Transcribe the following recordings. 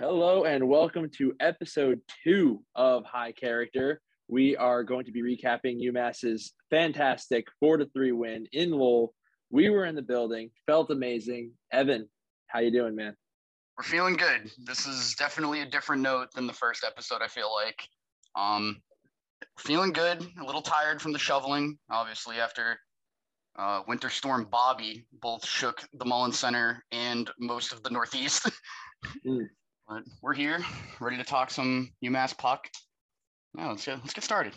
Hello and welcome to episode two of High Character. We are going to be recapping UMass's fantastic four to three win in Lowell. We were in the building, felt amazing. Evin, how you doing, man? We're feeling good. This is definitely a different note than the first episode. I feel like, um, feeling good. A little tired from the shoveling, obviously after uh, Winter Storm Bobby both shook the Mullins Center and most of the Northeast. mm. But we're here, ready to talk some UMass puck. Now let's get let's get started.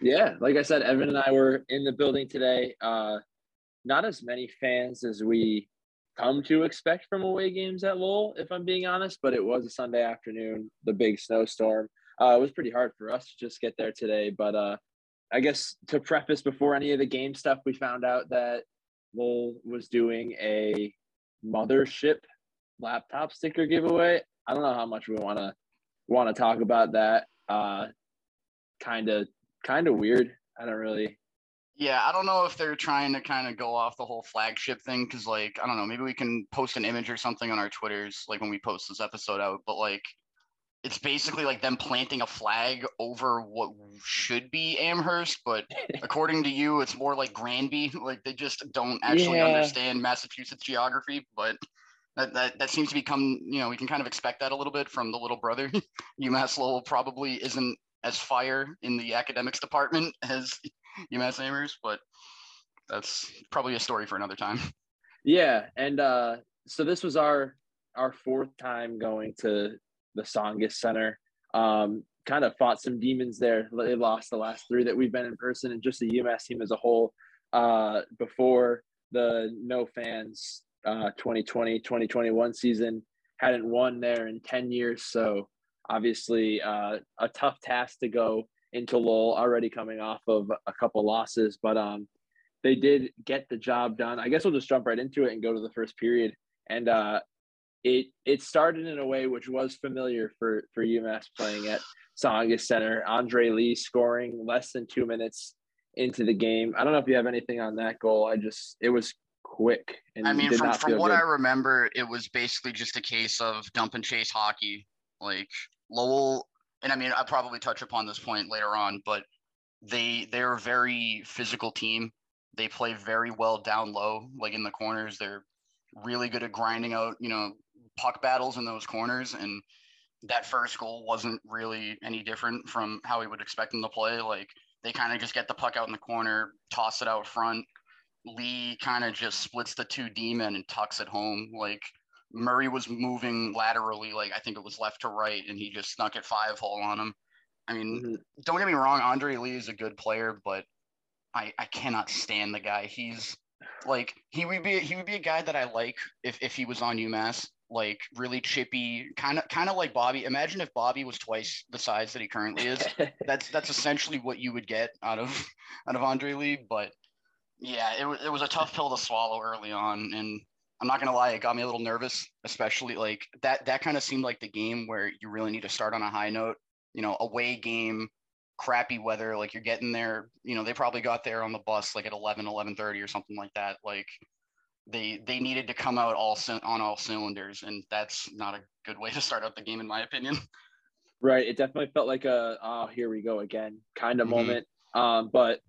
Yeah, like I said, Evin and I were in the building today. Uh, not as many fans as we come to expect from away games at Lowell, if I'm being honest. But it was a Sunday afternoon, the big snowstorm. Uh, it was pretty hard for us to just get there today. But uh, I guess to preface before any of the game stuff, we found out that Lowell was doing a mothership laptop sticker giveaway. I don't know how much we want to want to talk about that. Uh, kind of kind of weird. I don't really. Yeah, I don't know if they're trying to kind of go off the whole flagship thing because, like, I don't know, maybe we can post an image or something on our Twitters, like when we post this episode out. But like, it's basically like them planting a flag over what should be Amherst, but according to you, it's more like Granby. Like they just don't actually yeah. understand Massachusetts geography. But that, that that seems to become you know we can kind of expect that a little bit from the little brother. Umass lowell probably isn't as fire in the academics department as umass amherst but that's probably a story for another time. Yeah and uh so this was our our fourth time going to the Tsongas center. Um kind of fought some demons there. They lost the last three that we've been in person and just the umass team as a whole. Uh before the no fans uh, 2020 2021 season hadn't won there in 10 years so obviously uh, a tough task to go into Lowell already coming off of a couple losses but um, they did get the job done i guess we'll just jump right into it and go to the first period and uh, it it started in a way which was familiar for for umass playing at Tsongas Center. Andre Lee scoring less than two minutes into the game. I don't know if you have anything on that goal. I just it was quick. I mean, from, from what good. I remember, it was basically just a case of dump and chase hockey. Like Lowell, and I mean, I probably touch upon this point later on, but they they're a very physical team. They play very well down low, like in the corners. They're really good at grinding out, you know, puck battles in those corners. And that first goal wasn't really any different from how we would expect them to play. Like they kind of just get the puck out in the corner, toss it out front, Lee kind of just splits the two demon and tucks it home. Like Murray was moving laterally, like I think it was left to right, and he just snuck it five hole on him. I mean, mm-hmm. don't get me wrong, Andre Lee is a good player, but I, I cannot stand the guy. He's like he would be he would be a guy that I like if, if he was on UMass. Like really chippy, kind of kind of like Bobby. Imagine if Bobby was twice the size that he currently is. that's that's essentially what you would get out of out of Andre Lee. But yeah, it, it was a tough pill to swallow early on. And I'm not gonna lie, it got me a little nervous, especially like that that kind of seemed like the game where you really need to start on a high note. You know, away game, crappy weather, like you're getting there, you know, they probably got there on the bus like at 11, 11:30 or something like that. Like they they needed to come out all on all cylinders, and that's not a good way to start out the game, in my opinion. Right. It definitely felt like a oh here we go again kind of mm-hmm. moment. Um, but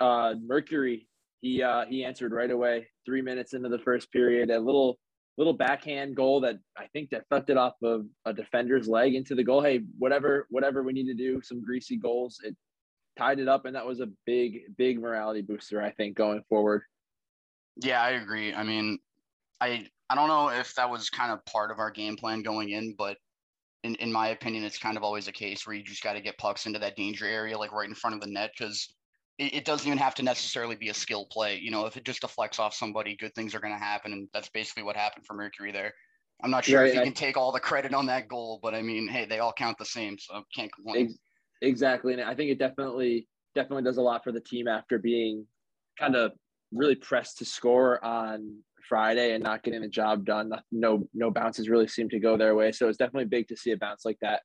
uh, Mercury he uh, he answered right away. Three minutes into the first period, a little little backhand goal that I think deflected off of a defender's leg into the goal. Hey, whatever whatever we need to do, some greasy goals. It tied it up, and that was a big big morality booster. I think going forward. Yeah, I agree. I mean, I I don't know if that was kind of part of our game plan going in, but in, in my opinion, it's kind of always a case where you just got to get pucks into that danger area, like right in front of the net, because it, it doesn't even have to necessarily be a skill play. You know, if it just deflects off somebody, good things are going to happen, and that's basically what happened for Mercury there. I'm not sure right, if you I, can take all the credit on that goal, but I mean, hey, they all count the same, so can't complain. Exactly, and I think it definitely definitely does a lot for the team after being kind of really pressed to score on Friday and not getting the job done. No no bounces really seemed to go their way, so it's definitely big to see a bounce like that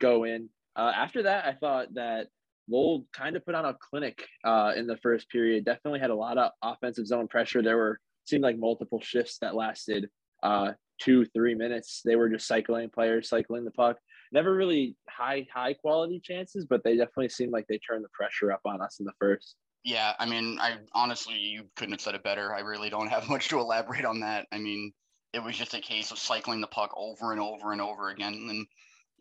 go in. Uh, after that, I thought that Lowell kind of put on a clinic uh, in the first period. Definitely had a lot of offensive zone pressure. There were seemed like multiple shifts that lasted uh, two, three minutes, they were just cycling players, cycling the puck. Never really high, high quality chances, but they definitely seemed like they turned the pressure up on us in the first. Yeah, I mean, I honestly, you couldn't have said it better. I really don't have much to elaborate on that. I mean, it was just a case of cycling the puck over and over and over again. And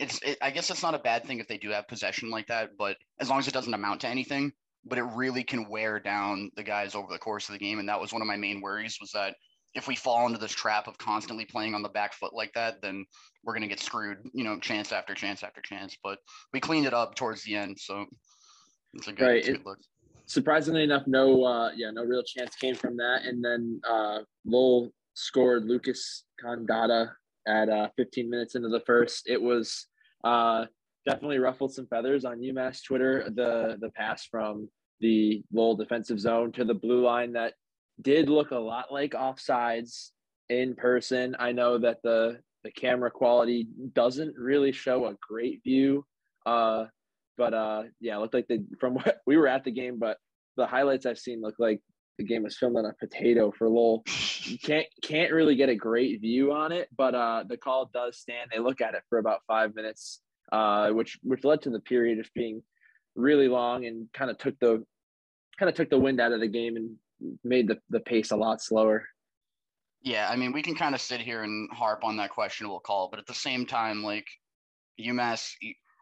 it's, it, I guess it's not a bad thing if they do have possession like that, but as long as it doesn't amount to anything, but it really can wear down the guys over the course of the game. And that was one of my main worries was that if we fall into this trap of constantly playing on the back foot like that, then we're going to get screwed, you know, chance after chance after chance. But we cleaned it up towards the end. So it's a good, right. good look. Surprisingly enough, no, uh, yeah, no real chance came from that. And then uh, Lowell scored Lucas Condotta at uh, 15 minutes into the first. It was uh, definitely ruffled some feathers on UMass Twitter. The the pass from the Lowell defensive zone to the blue line that did look a lot like offsides in person. I know that the the camera quality doesn't really show a great view. Uh, but uh, yeah, it looked like the from what we were at the game, but the highlights I've seen look like the game was filmed on a potato for Lowell. You can't can't really get a great view on it, but uh, the call does stand. They look at it for about five minutes, uh, which which led to the period just being really long and kind of took the kind of took the wind out of the game and made the, the pace a lot slower. Yeah, I mean, we can kind of sit here and harp on that questionable call, but at the same time, like UMass,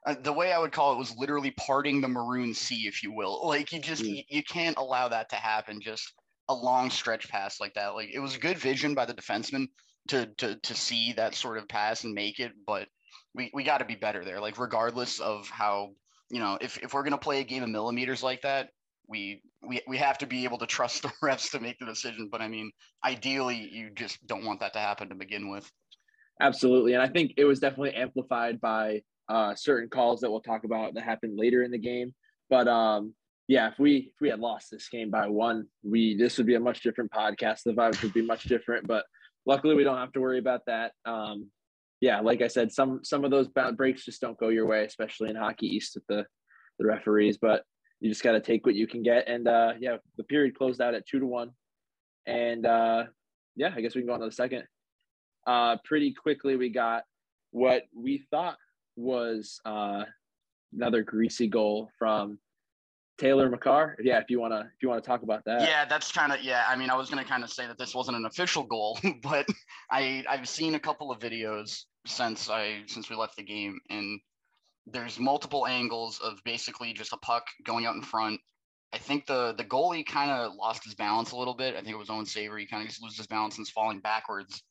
uh, the way I would call it was literally parting the maroon sea, if you will. Like you just mm. you, you can't allow that to happen. Just a long stretch pass like that. Like it was good vision by the defenseman to to to see that sort of pass and make it, but we we got to be better there. Like regardless of how you know if if we're gonna play a game of millimeters like that, we we we have to be able to trust the refs to make the decision. But I mean, ideally, you just don't want that to happen to begin with. Absolutely, and I think it was definitely amplified by uh, certain calls that we'll talk about that happened later in the game. But um, yeah, if we if we had lost this game by one, we this would be a much different podcast. The vibes would be much different. But luckily, we don't have to worry about that. Um, yeah, like I said, some some of those breaks just don't go your way, especially in Hockey East with the the referees. But you just got to take what you can get. And uh, yeah, the period closed out at two to one. And uh, yeah, I guess we can go on to the second. Uh, pretty quickly, we got what we thought was uh, another greasy goal from Taylor Makar. Yeah, if you wanna if you wanna talk about that. Yeah, that's kind of yeah. I mean, I was gonna kind of say that this wasn't an official goal, but I I've seen a couple of videos since I since we left the game, and there's multiple angles of basically just a puck going out in front. I think the the goalie kind of lost his balance a little bit. I think it was Owen Savory. He kind of just loses his balance and is falling backwards.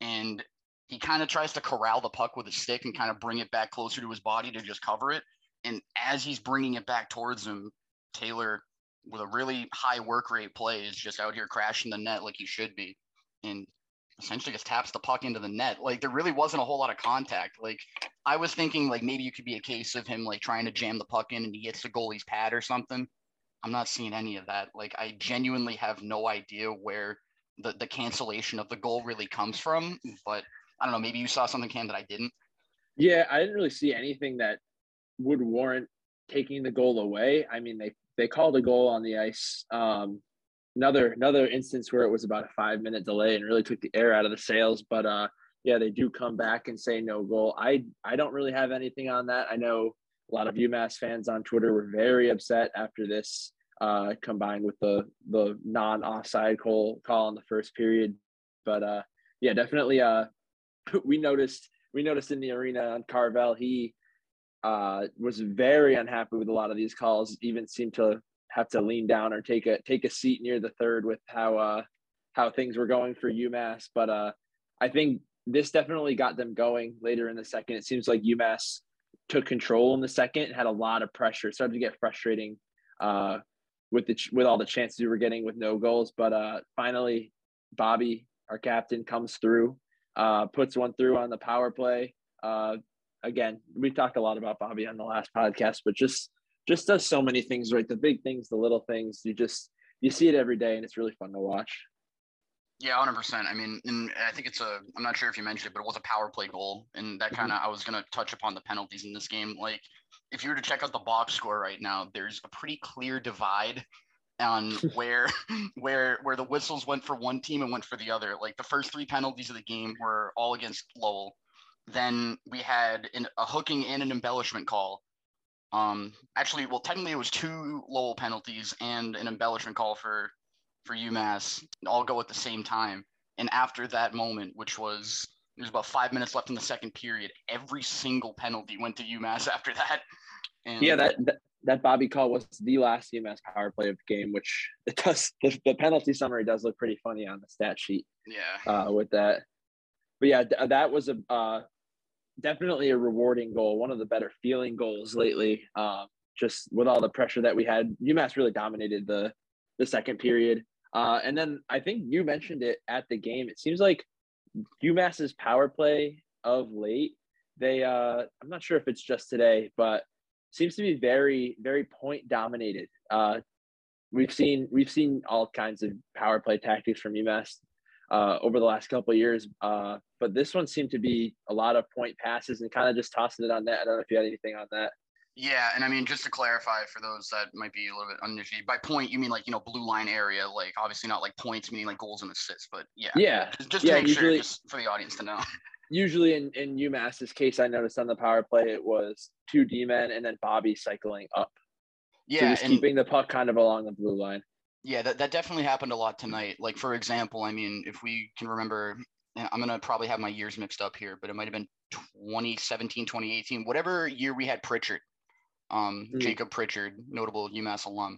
And he kind of tries to corral the puck with a stick and kind of bring it back closer to his body to just cover it. And as he's bringing it back towards him, Taylor, with a really high work rate play, is just out here crashing the net like he should be. And essentially just taps the puck into the net. Like there really wasn't a whole lot of contact. Like I was thinking like maybe it could be a case of him like trying to jam the puck in and he hits the goalie's pad or something. I'm not seeing any of that. Like I genuinely have no idea where the, the cancellation of the goal really comes from. But I don't know, maybe you saw something Cam that I didn't. Yeah, I didn't really see anything that would warrant taking the goal away. I mean, they they called a goal on the ice. Um, another another instance where it was about a five minute delay and really took the air out of the sails. But uh, yeah, they do come back and say no goal. I I don't really have anything on that. I know a lot of UMass fans on Twitter were very upset after this, uh, combined with the the non offside call call in the first period. But uh, yeah, definitely. Uh, we noticed we noticed in the arena on Carvel he uh, was very unhappy with a lot of these calls. Even seemed to have to lean down or take a take a seat near the third with how uh, how things were going for UMass. But uh, I think this definitely got them going later in the second. It seems like UMass took control in the second, and had a lot of pressure. It started to get frustrating uh, with the with all the chances we were getting with no goals. But uh, finally, Bobby, our captain, comes through, uh, puts one through on the power play. Uh, again, we talked a lot about Bobby on the last podcast, but just just does so many things right. The big things, the little things. You just you see it every day, and it's really fun to watch. Yeah, hundred percent. I mean, and I think it's a. I'm not sure if you mentioned it, but it was a power play goal, and that kind of. Mm-hmm. I was gonna touch upon the penalties in this game. Like, if you were to check out the box score right now, there's a pretty clear divide on where where where the whistles went for one team and went for the other. Like the first three penalties of the game were all against Lowell. Then we had an, a hooking and an embellishment call. Um, actually, well, technically it was two Lowell penalties and an embellishment call for for UMass all go at the same time. And after that moment, which was there's about five minutes left in the second period, every single penalty went to UMass after that. And yeah, that, that that Bobby call was the last UMass power play of the game, which it does the, the penalty summary does look pretty funny on the stat sheet. Yeah. Uh, with that, but yeah, th- that was a uh, definitely a rewarding goal. One of the better feeling goals lately. Uh, just with all the pressure that we had, UMass really dominated the the second period. Uh, and then I think you mentioned it at the game. It seems like UMass's power play of late. They uh, I'm not sure if it's just today, but seems to be very very point dominated. Uh, we've seen we've seen all kinds of power play tactics from UMass uh, over the last couple years, uh, but this one seemed to be a lot of point passes and kind of just tossing it on net. I don't know if you had anything on that. Yeah, and I mean just to clarify for those that might be a little bit uninitiated, by point you mean like you know blue line area, like obviously not like points meaning like goals and assists, but yeah, yeah, just, just yeah, to make usually, sure, just for the audience to know. usually in, in UMass's case, I noticed on the power play it was two D men and then Bobby cycling up. Yeah, so just and, keeping the puck kind of along the blue line. Yeah, that, that definitely happened a lot tonight. Like for example, I mean, if we can remember, I'm gonna probably have my years mixed up here, but it might have been 2017, 2018, whatever year we had Pritchard, um, mm. Jacob Pritchard, notable UMass alum.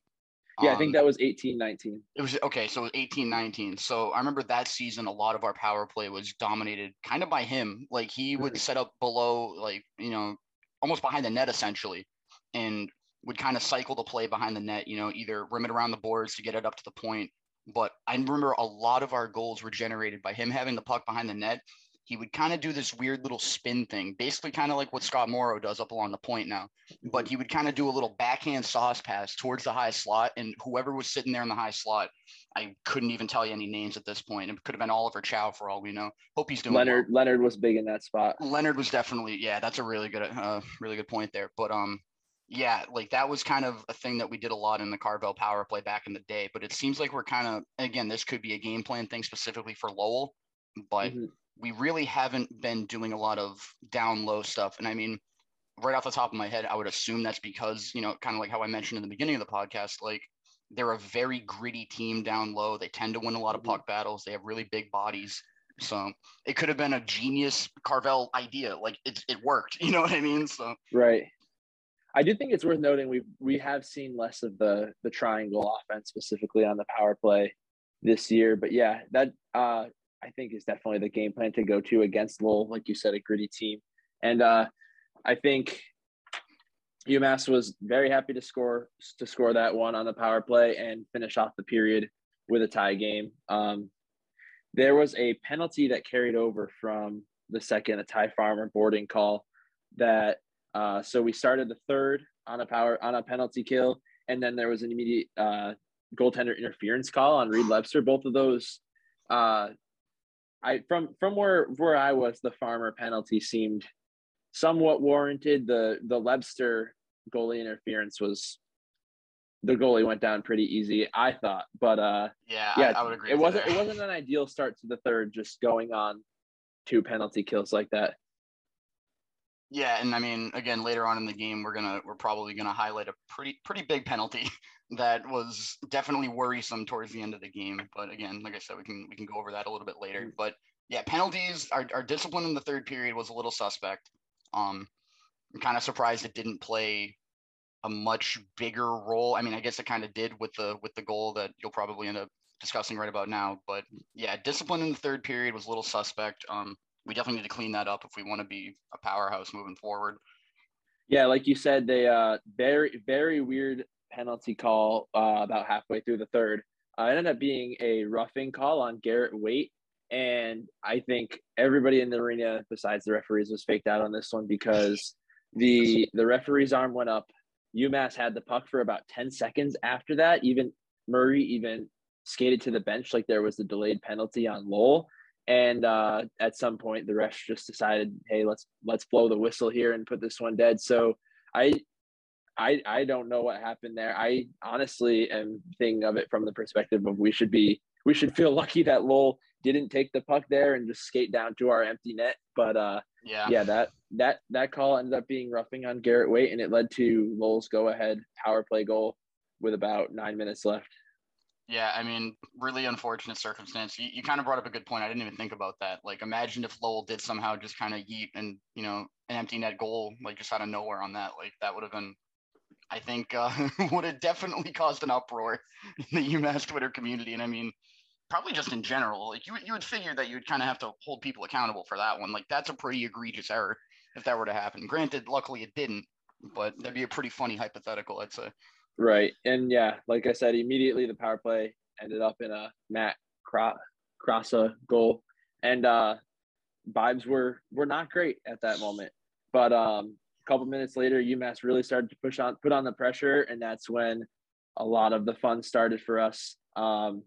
Yeah, um, I think um, that was 18, 19. It was okay. So it was 18, 19. So I remember that season, a lot of our power play was dominated kind of by him. Like he would mm-hmm. set up below, like, you know, almost behind the net essentially, and would kind of cycle the play behind the net, you know, either rim it around the boards to get it up to the point. But I remember a lot of our goals were generated by him having the puck behind the net he would kind of do this weird little spin thing, basically kind of like what Scott Morrow does up along the point now. But he would kind of do a little backhand sauce pass towards the high slot, and whoever was sitting there in the high slot, I couldn't even tell you any names at this point. It could have been Oliver Chau for all we know. Hope he's doing Leonard. Well. Leonard was big in that spot. Leonard was definitely yeah. That's a really good, uh, really good point there. But um, yeah, like that was kind of a thing that we did a lot in the Carvel power play back in the day. But it seems like we're kind of again, this could be a game plan thing specifically for Lowell, but. Mm-hmm we really haven't been doing a lot of down low stuff. And I mean, right off the top of my head, I would assume that's because, you know, kind of like how I mentioned in the beginning of the podcast, like they're a very gritty team down low. They tend to win a lot of mm-hmm. puck battles. They have really big bodies. So it could have been a genius Carvel idea. Like it, it worked. You know what I mean? So right. I do think it's worth noting we we have seen less of the the triangle offense specifically on the power play this year. But yeah, that uh I think is definitely the game plan to go to against Lowell, like you said, a gritty team. And uh, I think UMass was very happy to score to score that one on the power play and finish off the period with a tie game. Um, there was a penalty that carried over from the second, a Ty Farmer boarding call. That uh, so we started the third on a power on a penalty kill, and then there was an immediate uh, goaltender interference call on Reed Lebster. Both of those uh, I from from where where I was, the farmer penalty seemed somewhat warranted. The the Lebster goalie interference was the goalie went down pretty easy, I thought. But uh yeah, yeah, I, I would agree. It wasn't it wasn't an ideal start to the third, just going on two penalty kills like that. Yeah, and I mean, again, later on in the game, we're gonna we're probably gonna highlight a pretty pretty big penalty that was definitely worrisome towards the end of the game. But again, like I said, we can we can go over that a little bit later. Mm. But yeah, penalties, our, our discipline in the third period was a little suspect. Um, I'm kind of surprised it didn't play a much bigger role. I mean, I guess it kind of did with the with the goal that you'll probably end up discussing right about now. But yeah, discipline in the third period was a little suspect. Um, we definitely need to clean that up if we want to be a powerhouse moving forward. Yeah, like you said, they uh very very weird penalty call uh, about halfway through the third. Uh, it ended up being a roughing call on Garrett Wait, and I think everybody in the arena besides the referees was faked out on this one because the the referee's arm went up. UMass had the puck for about ten seconds after that. Even Murray even skated to the bench like there was a delayed penalty on Lowell and uh, at some point the refs just decided hey let's let's blow the whistle here and put this one dead so i I I don't know what happened there. I honestly am thinking of it from the perspective of we should be we should feel lucky that Lowell didn't take the puck there and just skate down to our empty net. But uh, yeah, yeah, that that that call ended up being roughing on Garrett Wait, and it led to Lowell's go ahead power play goal with about nine minutes left. Yeah, I mean, really unfortunate circumstance. You, you kind of brought up a good point. I didn't even think about that. Like, imagine if Lowell did somehow just kind of yeet and you know an empty net goal like just out of nowhere on that. Like that would have been I think uh, would have definitely caused an uproar in the UMass Twitter community. And I mean, probably just in general, like you, you would figure that you would kind of have to hold people accountable for that one. Like that's a pretty egregious error if that were to happen. Granted, luckily it didn't, but that'd be a pretty funny hypothetical, I'd say. Right. And yeah, like I said, immediately the power play ended up in a Matt Crossa goal. And uh vibes were were not great at that moment. But um a couple minutes later, UMass really started to push on, put on the pressure, and that's when a lot of the fun started for us. Um,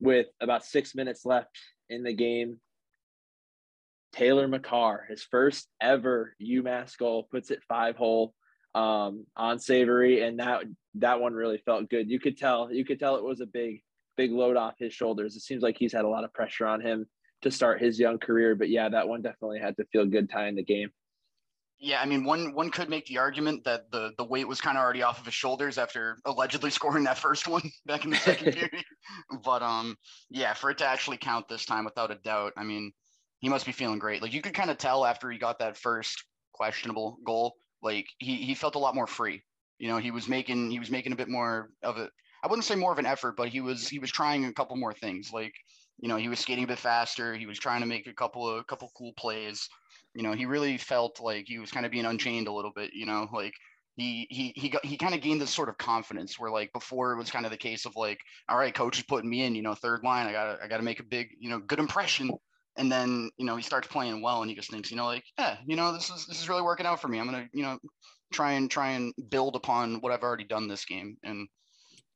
with about six minutes left in the game, Taylor Makar, his first ever UMass goal, puts it five hole um, on Savory, and that that one really felt good. You could tell, you could tell it was a big, big load off his shoulders. It seems like he's had a lot of pressure on him to start his young career, but yeah, that one definitely had to feel good tying the game. Yeah, I mean, one one could make the argument that the the weight was kind of already off of his shoulders after allegedly scoring that first one back in the second period. But um, yeah, for it to actually count this time, without a doubt, I mean, he must be feeling great. Like you could kind of tell after he got that first questionable goal, like he he felt a lot more free. You know, he was making he was making a bit more of a I wouldn't say more of an effort, but he was he was trying a couple more things. Like you know, he was skating a bit faster. He was trying to make a couple of couple cool plays you know, he really felt like he was kind of being unchained a little bit, you know, like he he he got he kind of gained this sort of confidence where like before it was kind of the case of like, all right, coach is putting me in, you know, third line. I gotta I gotta make a big, you know, good impression. And then, you know, he starts playing well and he just thinks, you know, like, yeah, you know, this is this is really working out for me. I'm gonna, you know, try and try and build upon what I've already done this game. And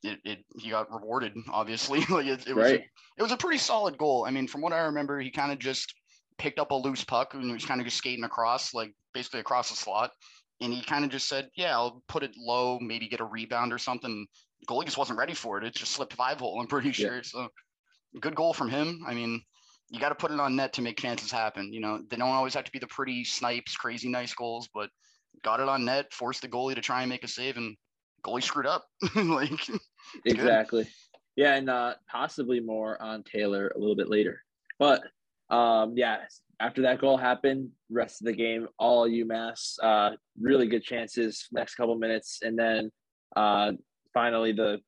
it, it he got rewarded, obviously. like it, it was right. a, it was a pretty solid goal. I mean, from what I remember, he kind of just picked up a loose puck and was kind of just skating across, like basically across the slot. And he kind of just said, Yeah, I'll put it low, maybe get a rebound or something. Goalie just wasn't ready for it. It just slipped five hole, I'm pretty sure. Yeah. So good goal from him. I mean, you got to put it on net to make chances happen. You know, they don't always have to be the pretty snipes, crazy nice goals, but got it on net, forced the goalie to try and make a save, and goalie screwed up. like exactly. Good. Yeah, and uh, possibly more on Taylor a little bit later. But um, yeah, after that goal happened, rest of the game, all UMass, uh, really good chances next couple minutes, and then uh, finally the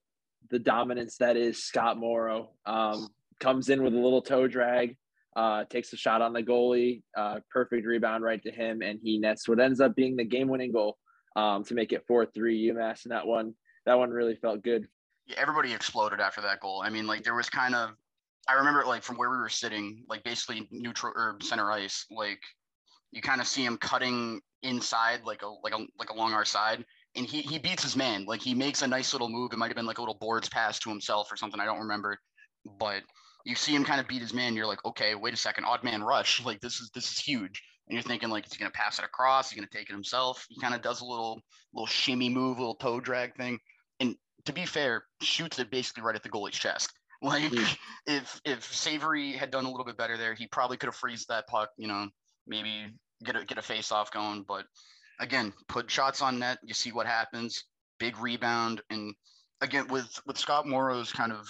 the dominance that is Scott Morrow um, comes in with a little toe drag, uh, takes a shot on the goalie, uh, perfect rebound right to him, and he nets what ends up being the game winning goal um, to make it four three UMass, and that one that one really felt good. Yeah, everybody exploded after that goal. I mean, like there was kind of I remember like from where we were sitting, like basically neutral or center ice, like you kind of see him cutting inside, like a like a like along our side, and he he beats his man. Like he makes a nice little move. It might have been like a little boards pass to himself or something. I don't remember, but you see him kind of beat his man. You're like, okay, wait a second, odd man rush. Like this is this is huge. And you're thinking like, he's gonna pass it across? He's gonna take it himself? He kind of does a little little shimmy move, little toe drag thing. And to be fair, shoots it basically right at the goalie's chest. Like mm. if if Savory had done a little bit better there, he probably could have freezed that puck. You know, maybe get a get a face off going. But again, put shots on net. You see what happens. Big rebound, and again with with Scott Morrow's kind of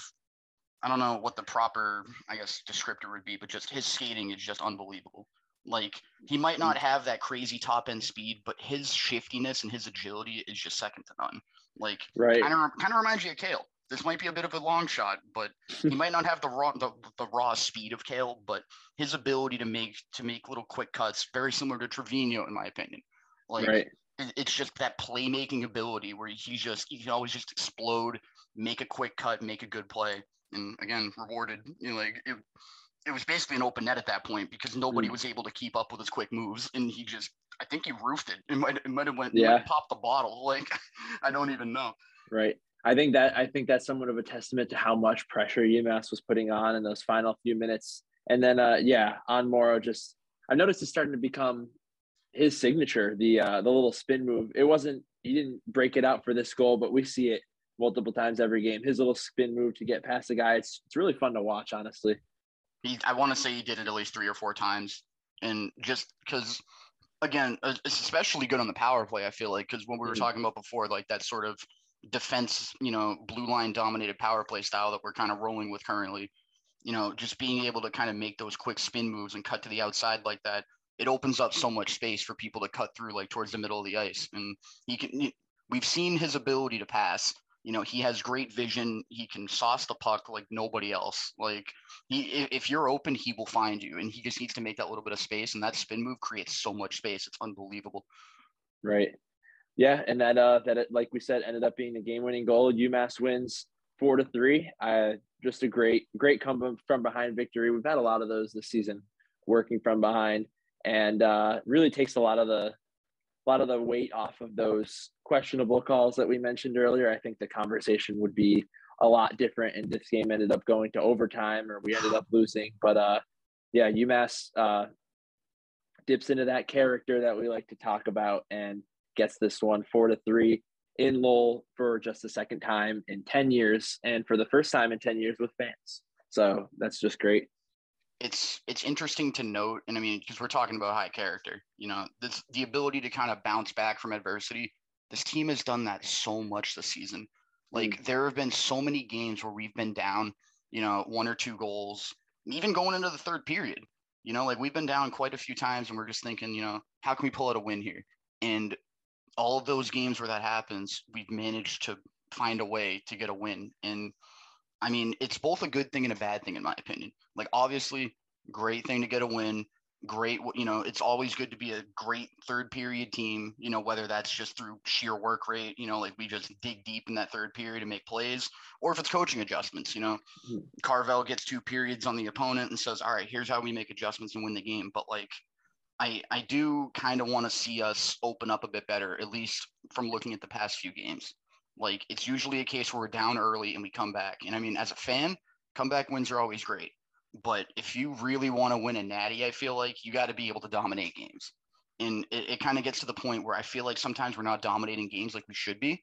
I don't know what the proper, I guess, descriptor would be, but just his skating is just unbelievable. Like he might not mm. have that crazy top end speed, but his shiftiness and his agility is just second to none. Like right. kind of kind of reminds you of Cale this might be a bit of a long shot, but he might not have the raw the, the raw speed of Cale, but his ability to make to make little quick cuts, very similar to Trivigno, in my opinion. Like right. it, it's just that playmaking ability where he just he can always just explode, make a quick cut, make a good play, and again rewarded. You know, like it, it was basically an open net at that point because nobody mm. was able to keep up with his quick moves, and he just I think he roofed it. It might it might have went yeah. popped the bottle. Like I don't even know. Right. I think that I think that's somewhat of a testament to how much pressure UMass was putting on in those final few minutes. And then, uh, yeah, on Morrow, just I noticed it's starting to become his signature, the uh, the little spin move. It wasn't he didn't break it out for this goal, but we see it multiple times every game. His little spin move to get past the guy, it's it's really fun to watch, honestly. He, I want to say he did it at least three or four times, and just because, again, it's especially good on the power play. I feel like because when we were mm-hmm. talking about before, like that sort of defense, you know, blue line dominated power play style that we're kind of rolling with currently. You know, just being able to kind of make those quick spin moves and cut to the outside like that, it opens up so much space for people to cut through like towards the middle of the ice. And he can. We've seen his ability to pass you know, he has great vision. He can sauce the puck like nobody else. Like he, if you're open, he will find you, and he just needs to make that little bit of space. And that spin move creates so much space. It's unbelievable. Right. Yeah, and that uh that like we said ended up being the game-winning goal. UMass wins four to three. Uh, just a great great come from behind victory. We've had a lot of those this season, working from behind, and uh, really takes a lot of the a lot of the weight off of those questionable calls that we mentioned earlier. I think the conversation would be a lot different, and this game ended up going to overtime, or we ended up losing. But uh, yeah, UMass uh, dips into that character that we like to talk about and gets this one four to three in Lowell for just the second time in 10 years and for the first time in 10 years with fans. So that's just great it's it's interesting to note, and I mean, because we're talking about high character, you know, this the ability to kind of bounce back from adversity. This team has done that so much this season. Like mm. there have been so many games where we've been down, you know, one or two goals, even going into the third period. You know, like we've been down quite a few times, and we're just thinking, you know, how can we pull out a win here? And all of those games where that happens, we've managed to find a way to get a win. And I mean, it's both a good thing and a bad thing, in my opinion. Like, obviously, great thing to get a win. Great, you know, it's always good to be a great third period team, you know, whether that's just through sheer work rate, you know, like we just dig deep in that third period and make plays, or if it's coaching adjustments, you know, mm-hmm. Carvel gets two periods on the opponent and says, all right, here's how we make adjustments and win the game. But like, I, I do kind of want to see us open up a bit better, at least from looking at the past few games. Like it's usually a case where we're down early and we come back. And I mean, as a fan, comeback wins are always great. But if you really want to win a natty, I feel like you got to be able to dominate games. And it, it kind of gets to the point where I feel like sometimes we're not dominating games like we should be.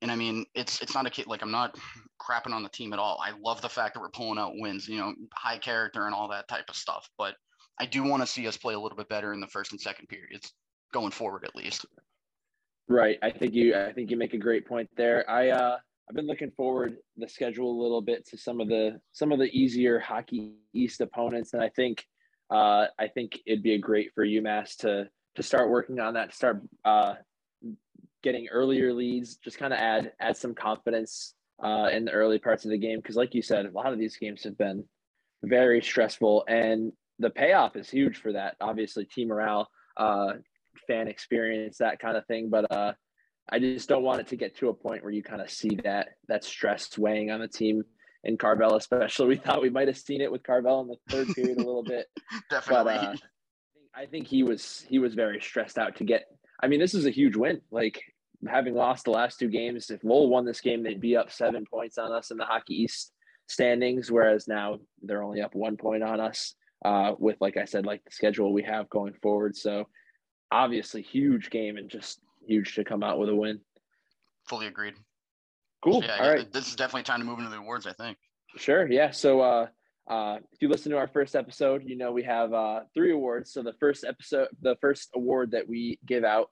And I mean, it's it's not a kid like I'm not crapping on the team at all. I love the fact that we're pulling out wins, you know, high character and all that type of stuff. But I do want to see us play a little bit better in the first and second periods going forward, at least. Right. I think you I think you make a great point there. I uh I've been looking forward the schedule a little bit to some of the some of the easier hockey east opponents and I think uh I think it'd be a great for UMass to to start working on that, start uh getting earlier leads, just kind of add add some confidence uh in the early parts of the game because like you said, a lot of these games have been very stressful and the payoff is huge for that. Obviously, team morale uh, fan experience, that kind of thing. But uh, I just don't want it to get to a point where you kind of see that that stress weighing on the team in Carvel, especially. We thought we might have seen it with Carvel in the third period a little bit. Definitely. But, uh, I think he was he was very stressed out to get. I mean, this is a huge win. Like having lost the last two games, if Lowell won this game, they'd be up seven points on us in the Hockey East standings, whereas now they're only up one point on us. Uh, with like I said, like the schedule we have going forward. So obviously huge game and just huge to come out with a win. Fully agreed. Cool. Yeah, All right. This is definitely time to move into the awards, I think. Sure. Yeah. So uh uh, if you listen to our first episode, you know we have uh, three awards. So the first episode, the first award that we give out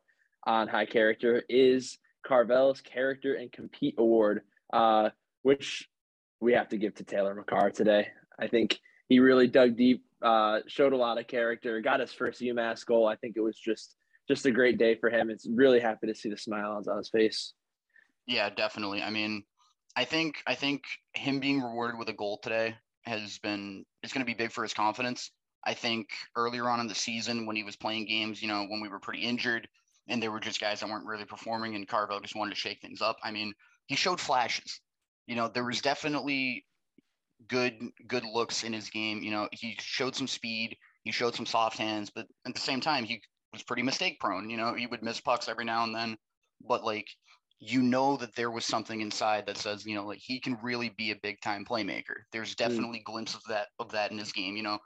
on High Character is Carvel's Character and Compete Award, uh, which we have to give to Taylor Makar today. I think he really dug deep uh, showed a lot of character, got his first UMass goal. I think it was just just a great day for him. It's really happy to see the smile on his face. Yeah, definitely. I mean, I think I think him being rewarded with a goal today has been it's going to be big for his confidence. I think earlier on in the season when he was playing games, you know, when we were pretty injured and there were just guys that weren't really performing and Carvel just wanted to shake things up. I mean, he showed flashes. You know, there was definitely good good looks in his game. You know, he showed some speed, he showed some soft hands, but at the same time, he was pretty mistake prone. You know, he would miss pucks every now and then, but like you know that there was something inside that says, you know, like he can really be a big time playmaker. There's mm. definitely mm. glimpses of that of that in his game. You know,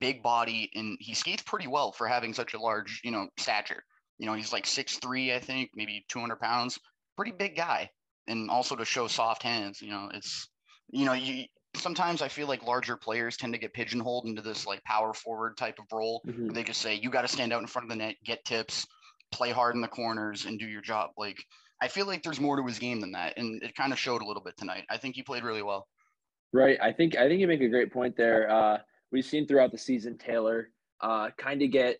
big body, and he skates pretty well for having such a large, you know, stature. You know, he's like six three, I think, maybe 200 pounds. Pretty big guy. And also to show soft hands, you know, it's, you know, you, sometimes I feel like larger players tend to get pigeonholed into this like power forward type of role mm-hmm. where they just say, you got to stand out in front of the net, get tips, play hard in the corners, and do your job. Like, I feel like there's more to his game than that. And it kind of showed a little bit tonight. I think he played really well. Right. I think, I think you make a great point there. Uh, we've seen throughout the season, Taylor uh, kind of get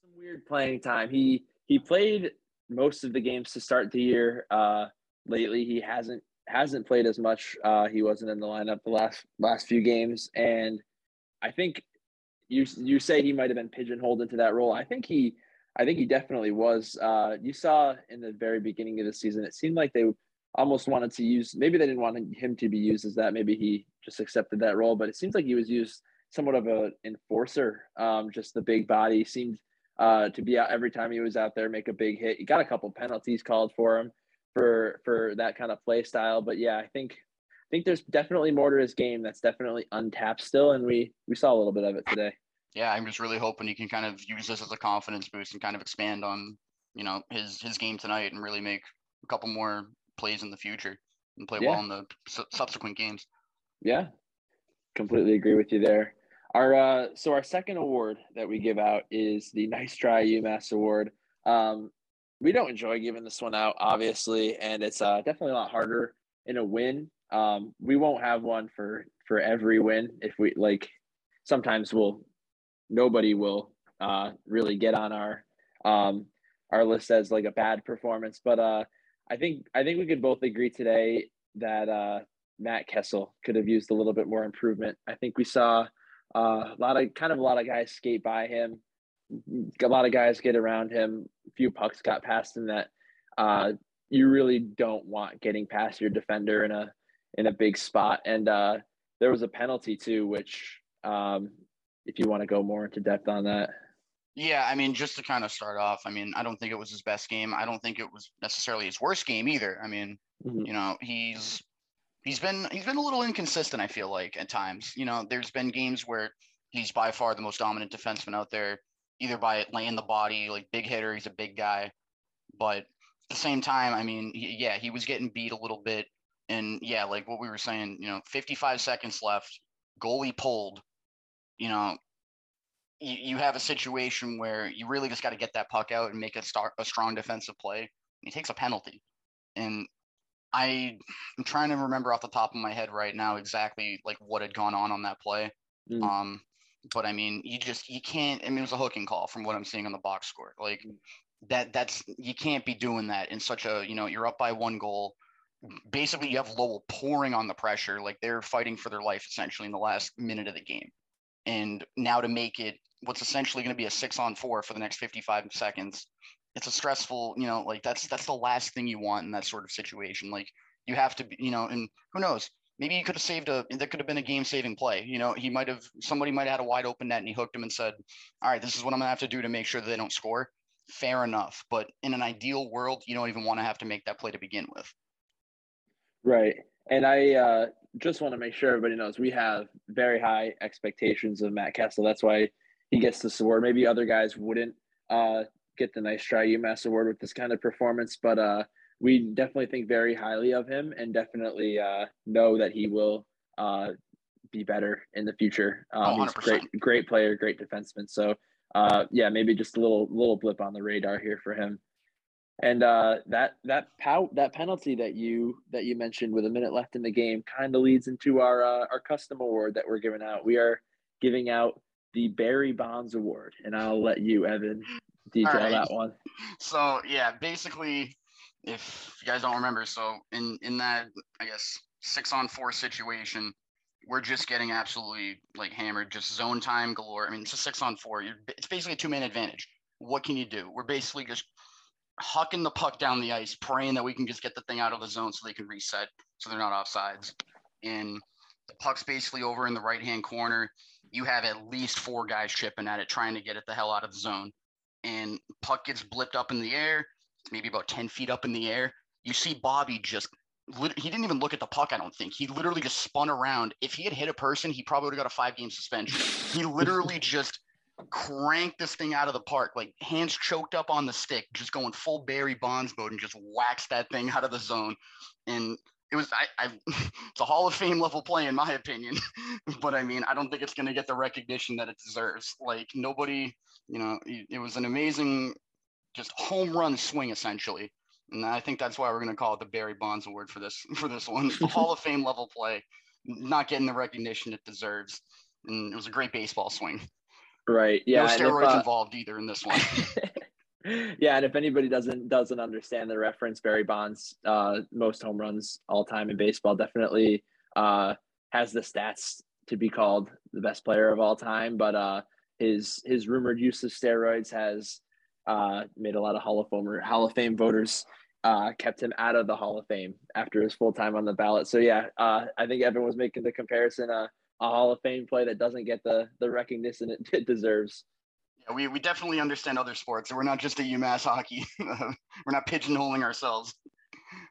some weird playing time. He, he played most of the games to start the year. Uh, lately, he hasn't hasn't played as much. Uh, he wasn't in the lineup the last last few games, and I think you you say he might have been pigeonholed into that role. I think he I think he definitely was. Uh, you saw in the very beginning of the season, it seemed like they almost wanted to use. Maybe they didn't want him to be used as that. Maybe he just accepted that role, but it seems like he was used somewhat of an enforcer. Um, just the big body seemed uh, to be out every time he was out there, make a big hit. He got a couple penalties called for him for for that kind of play style. But yeah, I think I think there's definitely more to his game that's definitely untapped still, and we we saw a little bit of it today. Yeah, I'm just really hoping he can kind of use this as a confidence boost and kind of expand on you know his his game tonight and really make a couple more plays in the future and play yeah. well in the su- subsequent games. Yeah, completely agree with you there. Our uh, so our second award that we give out is the Nice Try UMass Award. Um, we don't enjoy giving this one out, obviously, and it's uh, definitely a lot harder in a win. Um, we won't have one for for every win if we like. Sometimes we'll nobody will uh, really get on our um, our list as like a bad performance, but uh, I think I think we could both agree today that uh, Matt Kessel could have used a little bit more improvement. I think we saw uh, a lot of kind of a lot of guys skate by him a lot of guys get around him. A few pucks got past him that uh, you really don't want getting past your defender in a in a big spot. And uh, there was a penalty too, which um, if you want to go more into depth on that. Yeah, I mean, just to kind of start off, I mean, I don't think it was his best game. I don't think it was necessarily his worst game either. I mean, mm-hmm. you know, he's he's been he's been a little inconsistent. I feel like at times, you know, there's been games where he's by far the most dominant defenseman out there either by laying the body, like big hitter. He's a big guy, but at the same time, I mean, yeah, he was getting beat a little bit, and yeah, like what we were saying, you know, 55 seconds left, goalie pulled. You know, you, you have a situation where you really just got to get that puck out and make a start a strong defensive play. He takes a penalty, and I am trying to remember off the top of my head right now exactly like what had gone on on that play. Mm. Um, but I mean, you just you can't. I mean, it was a hooking call from what I'm seeing on the box score. Like mm. that, that's you can't be doing that in such a you know you're up by one goal. Basically, you have Lowell pouring on the pressure, like they're fighting for their life essentially in the last minute of the game, and now to make it what's essentially going to be a six on four for the next 55 seconds. It's a stressful, you know, like that's that's the last thing you want in that sort of situation. Like you have to be, you know, and who knows, maybe he could have saved a that could have been a game saving play you know? He might have somebody might have had a wide open net and he hooked him and said all right this is what i'm gonna have to do to make sure that they don't score. Fair enough but in an ideal world you don't even want to have to make that play to begin with. Right and i uh, just want to make sure everybody knows we have very high expectations of matt kessel. That's why he gets this award. Maybe other guys wouldn't uh, get the nice try umass award with this kind of performance but uh, we definitely think very highly of him and definitely uh, know that he will uh, be better in the future. Um, he's great, great player, great defenseman. So uh, yeah, maybe just a little little blip on the radar here for him. And uh, that that pow- that penalty that you that you mentioned with a minute left in the game kind of leads into our uh, our custom award that we're giving out. We are giving out the Barry Bonds Award, and I'll let you, Evin, detail right. that one. So yeah, basically if you guys don't remember, so in in that I guess six on four situation, we're just getting absolutely like hammered, just zone time galore. I mean, it's a six on four. You're, it's basically a two man advantage. What can you do? We're basically just hucking the puck down the ice, praying that we can just get the thing out of the zone so they can reset, so they're not offsides. And the puck's basically over in the right hand corner. You have at least four guys chipping at it, trying to get it the hell out of the zone. And puck gets blipped up in the air maybe about 10 feet up in the air. You see Bobby just he didn't even look at the puck. I don't think he literally just spun around. If he had hit a person, he probably would have got a five game suspension. He literally just cranked this thing out of the park, like hands choked up on the stick, just going full Barry Bonds mode and just waxed that thing out of the zone. And it was I, I it's a Hall of Fame level play in my opinion. but I mean, I don't think it's going to get the recognition that it deserves. Like nobody, you know, it was an amazing just home run swing essentially. And I think that's why we're going to call it the Barry Bonds Award for this for this one. Hall of Fame level play, not getting the recognition it deserves. And it was a great baseball swing. Right. Yeah. No steroids if, uh, involved either in this one. yeah, and if anybody doesn't doesn't understand the reference, Barry Bonds, uh, most home runs all time in baseball, definitely uh, has the stats to be called the best player of all time. But uh, his his rumored use of steroids has uh, made a lot of Hall of Famer Hall of Fame voters uh, kept him out of the Hall of Fame after his full time on the ballot. So yeah, uh, I think Evin was making the comparison. Uh, a Hall of Fame play that doesn't get the the recognition it, it deserves. Yeah, we, we definitely understand other sports. We're not just a UMass hockey. We're not pigeonholing ourselves.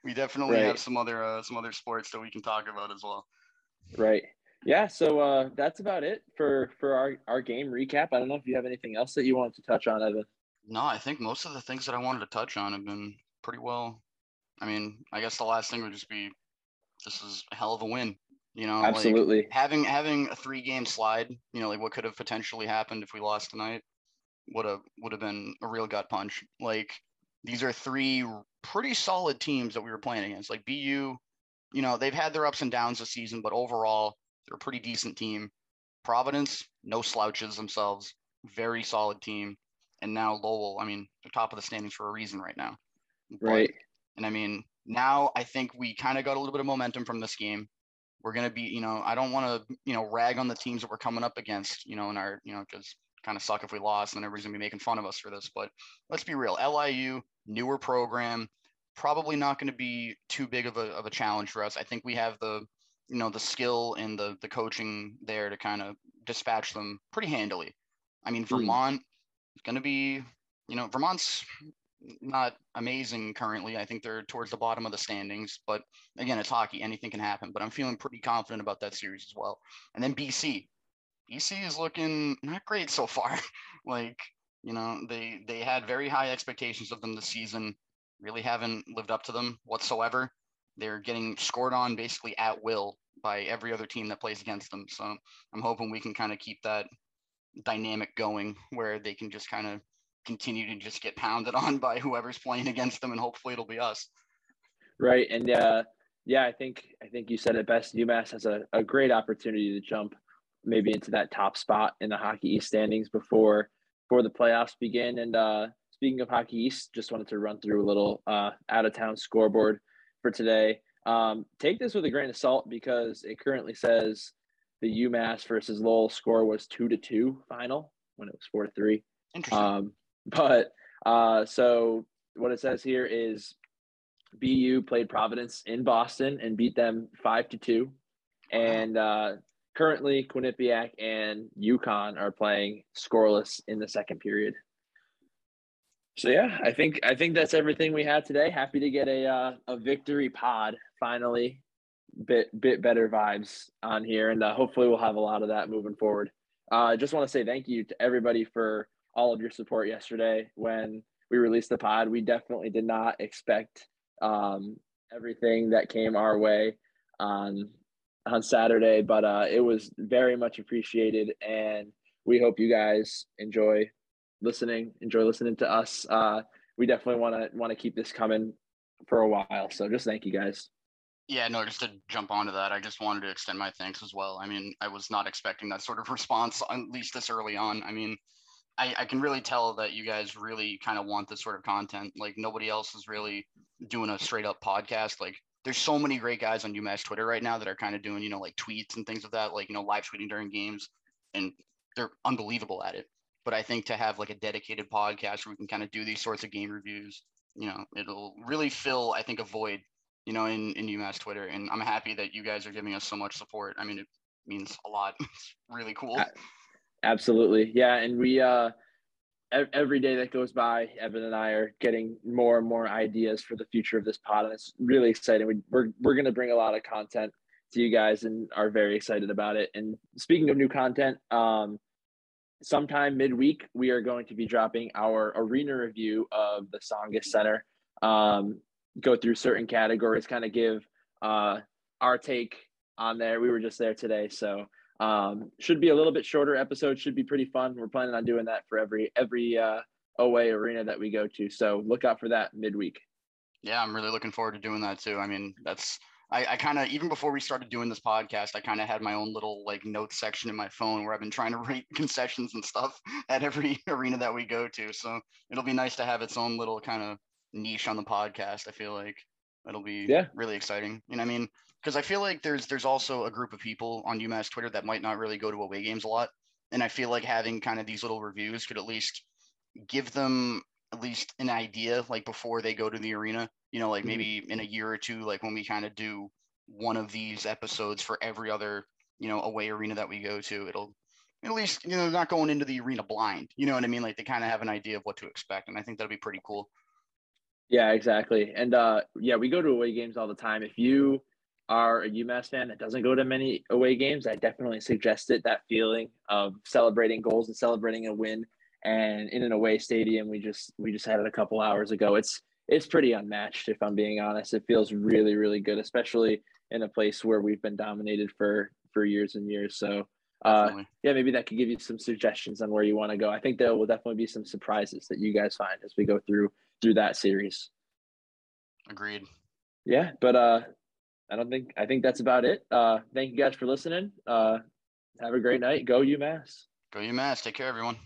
We definitely right. have some other uh, some other sports that we can talk about as well. Right. Yeah. So uh, that's about it for for our our game recap. I don't know if you have anything else that you wanted to touch on, Evin. No, I think most of the things that I wanted to touch on have been pretty well. I mean, I guess the last thing would just be this is a hell of a win. You know, absolutely like having having a three game slide. You know, like what could have potentially happened if we lost tonight would have would have been a real gut punch. Like these are three pretty solid teams that we were playing against. Like BU, you know, they've had their ups and downs this season, but overall they're a pretty decent team. Providence, no slouches themselves, very solid team. And now Lowell, I mean, they're top of the standings for a reason right now. Right. But, and I mean, now I think we kind of got a little bit of momentum from this game we're going to be, you know, I don't want to, you know, rag on the teams that we're coming up against, you know, in our, you know, because kind of suck if we lost and everybody's going to be making fun of us for this. But let's be real. LIU, newer program, probably not going to be too big of a, of a challenge for us. I think we have the, you know, the skill and the, the coaching there to kind of dispatch them pretty handily. I mean, hmm. Vermont going to be, you know, Vermont's not amazing currently. I think they're towards the bottom of the standings, but again, it's hockey. Anything can happen. But I'm feeling pretty confident about that series as well. And then BC, BC is looking not great so far. like you know, they they had very high expectations of them this season. Really haven't lived up to them whatsoever. They're getting scored on basically at will by every other team that plays against them. So I'm hoping we can kind of keep that dynamic going where they can just kind of continue to just get pounded on by whoever's playing against them, and hopefully it'll be us. Right, and uh, yeah, I think I think you said it best. UMass has a, a great opportunity to jump maybe into that top spot in the Hockey East standings before before the playoffs begin. And uh, speaking of Hockey East, just wanted to run through a little uh, out of town scoreboard for today. Um, take this with a grain of salt because it currently says the UMass versus Lowell score was two to two final when it was four to three. Interesting. Um, but uh, so what it says here is BU played Providence in Boston and beat them five to two. And uh, currently, Quinnipiac and UConn are playing scoreless in the second period. So yeah, I think I think that's everything we had today. Happy to get a uh, a victory pod finally, bit bit better vibes on here, and uh, hopefully we'll have a lot of that moving forward. Uh, I just want to say thank you to everybody for all of your support yesterday when we released the pod. We definitely did not expect um, everything that came our way on on Saturday, but uh, it was very much appreciated, and we hope you guys enjoy listening. Enjoy listening to us. Uh, we definitely want to want to keep this coming for a while. So just thank you guys. Yeah, no, just to jump onto that, I just wanted to extend my thanks as well. I mean, I was not expecting that sort of response, at least this early on. I mean, I, I can really tell that you guys really kind of want this sort of content. Like nobody else is really doing a straight up podcast. Like there's so many great guys on UMass Twitter right now that are kind of doing, you know, like tweets and things of that, like, you know, live tweeting during games and they're unbelievable at it. But I think to have like a dedicated podcast where we can kind of do these sorts of game reviews, you know, it'll really fill, I think, a void, you know, in, in UMass Twitter. And I'm happy that you guys are giving us so much support. I mean, it means a lot. It's really cool. Absolutely. Yeah. And we, uh, every day that goes by, Evin and I are getting more and more ideas for the future of this pod, and it's really exciting. We, we're we're going to bring a lot of content to you guys, and are very excited about it. And speaking of new content, um, sometime midweek we are going to be dropping our arena review of the Tsongas Center. Um, go through certain categories, kind of give uh, our take on there. We were just there today, so um, should be a little bit shorter episode. Should be pretty fun. We're planning on doing that for every every uh, OA arena that we go to. So look out for that midweek. Yeah, I'm really looking forward to doing that too. I mean, that's I, I kind of even before we started doing this podcast, I kind of had my own little like notes section in my phone where I've been trying to rate concessions and stuff at every arena that we go to. So it'll be nice to have its own little kind of niche on the podcast. I feel like it'll be yeah. really exciting. You know, I mean, because I feel like there's there's also a group of people on UMass Twitter that might not really go to away games a lot, and I feel like having kind of these little reviews could at least give them at least an idea like before they go to the arena. You know, like mm-hmm. maybe in a year or two, like when we kind of do one of these episodes for every other you know away arena that we go to, it'll at least you know not going into the arena blind. You know what I mean? Like they kind of have an idea of what to expect, and I think that'll be pretty cool. Yeah, exactly. And uh, yeah, we go to away games all the time. If you are a UMass fan that doesn't go to many away games, I definitely suggest it. That feeling of celebrating goals and celebrating a win, and in an away stadium, we just we just had it a couple hours ago. It's it's pretty unmatched, if I'm being honest. It feels really really good, especially in a place where we've been dominated for for years and years. So. Uh, yeah, maybe that could give you some suggestions on where you want to go. I think there will definitely be some surprises that you guys find as we go through through that series. Agreed. Yeah, but uh, I don't think I think that's about it. Uh, thank you guys for listening. Uh, have a great night. Go UMass. Go UMass. Take care, everyone.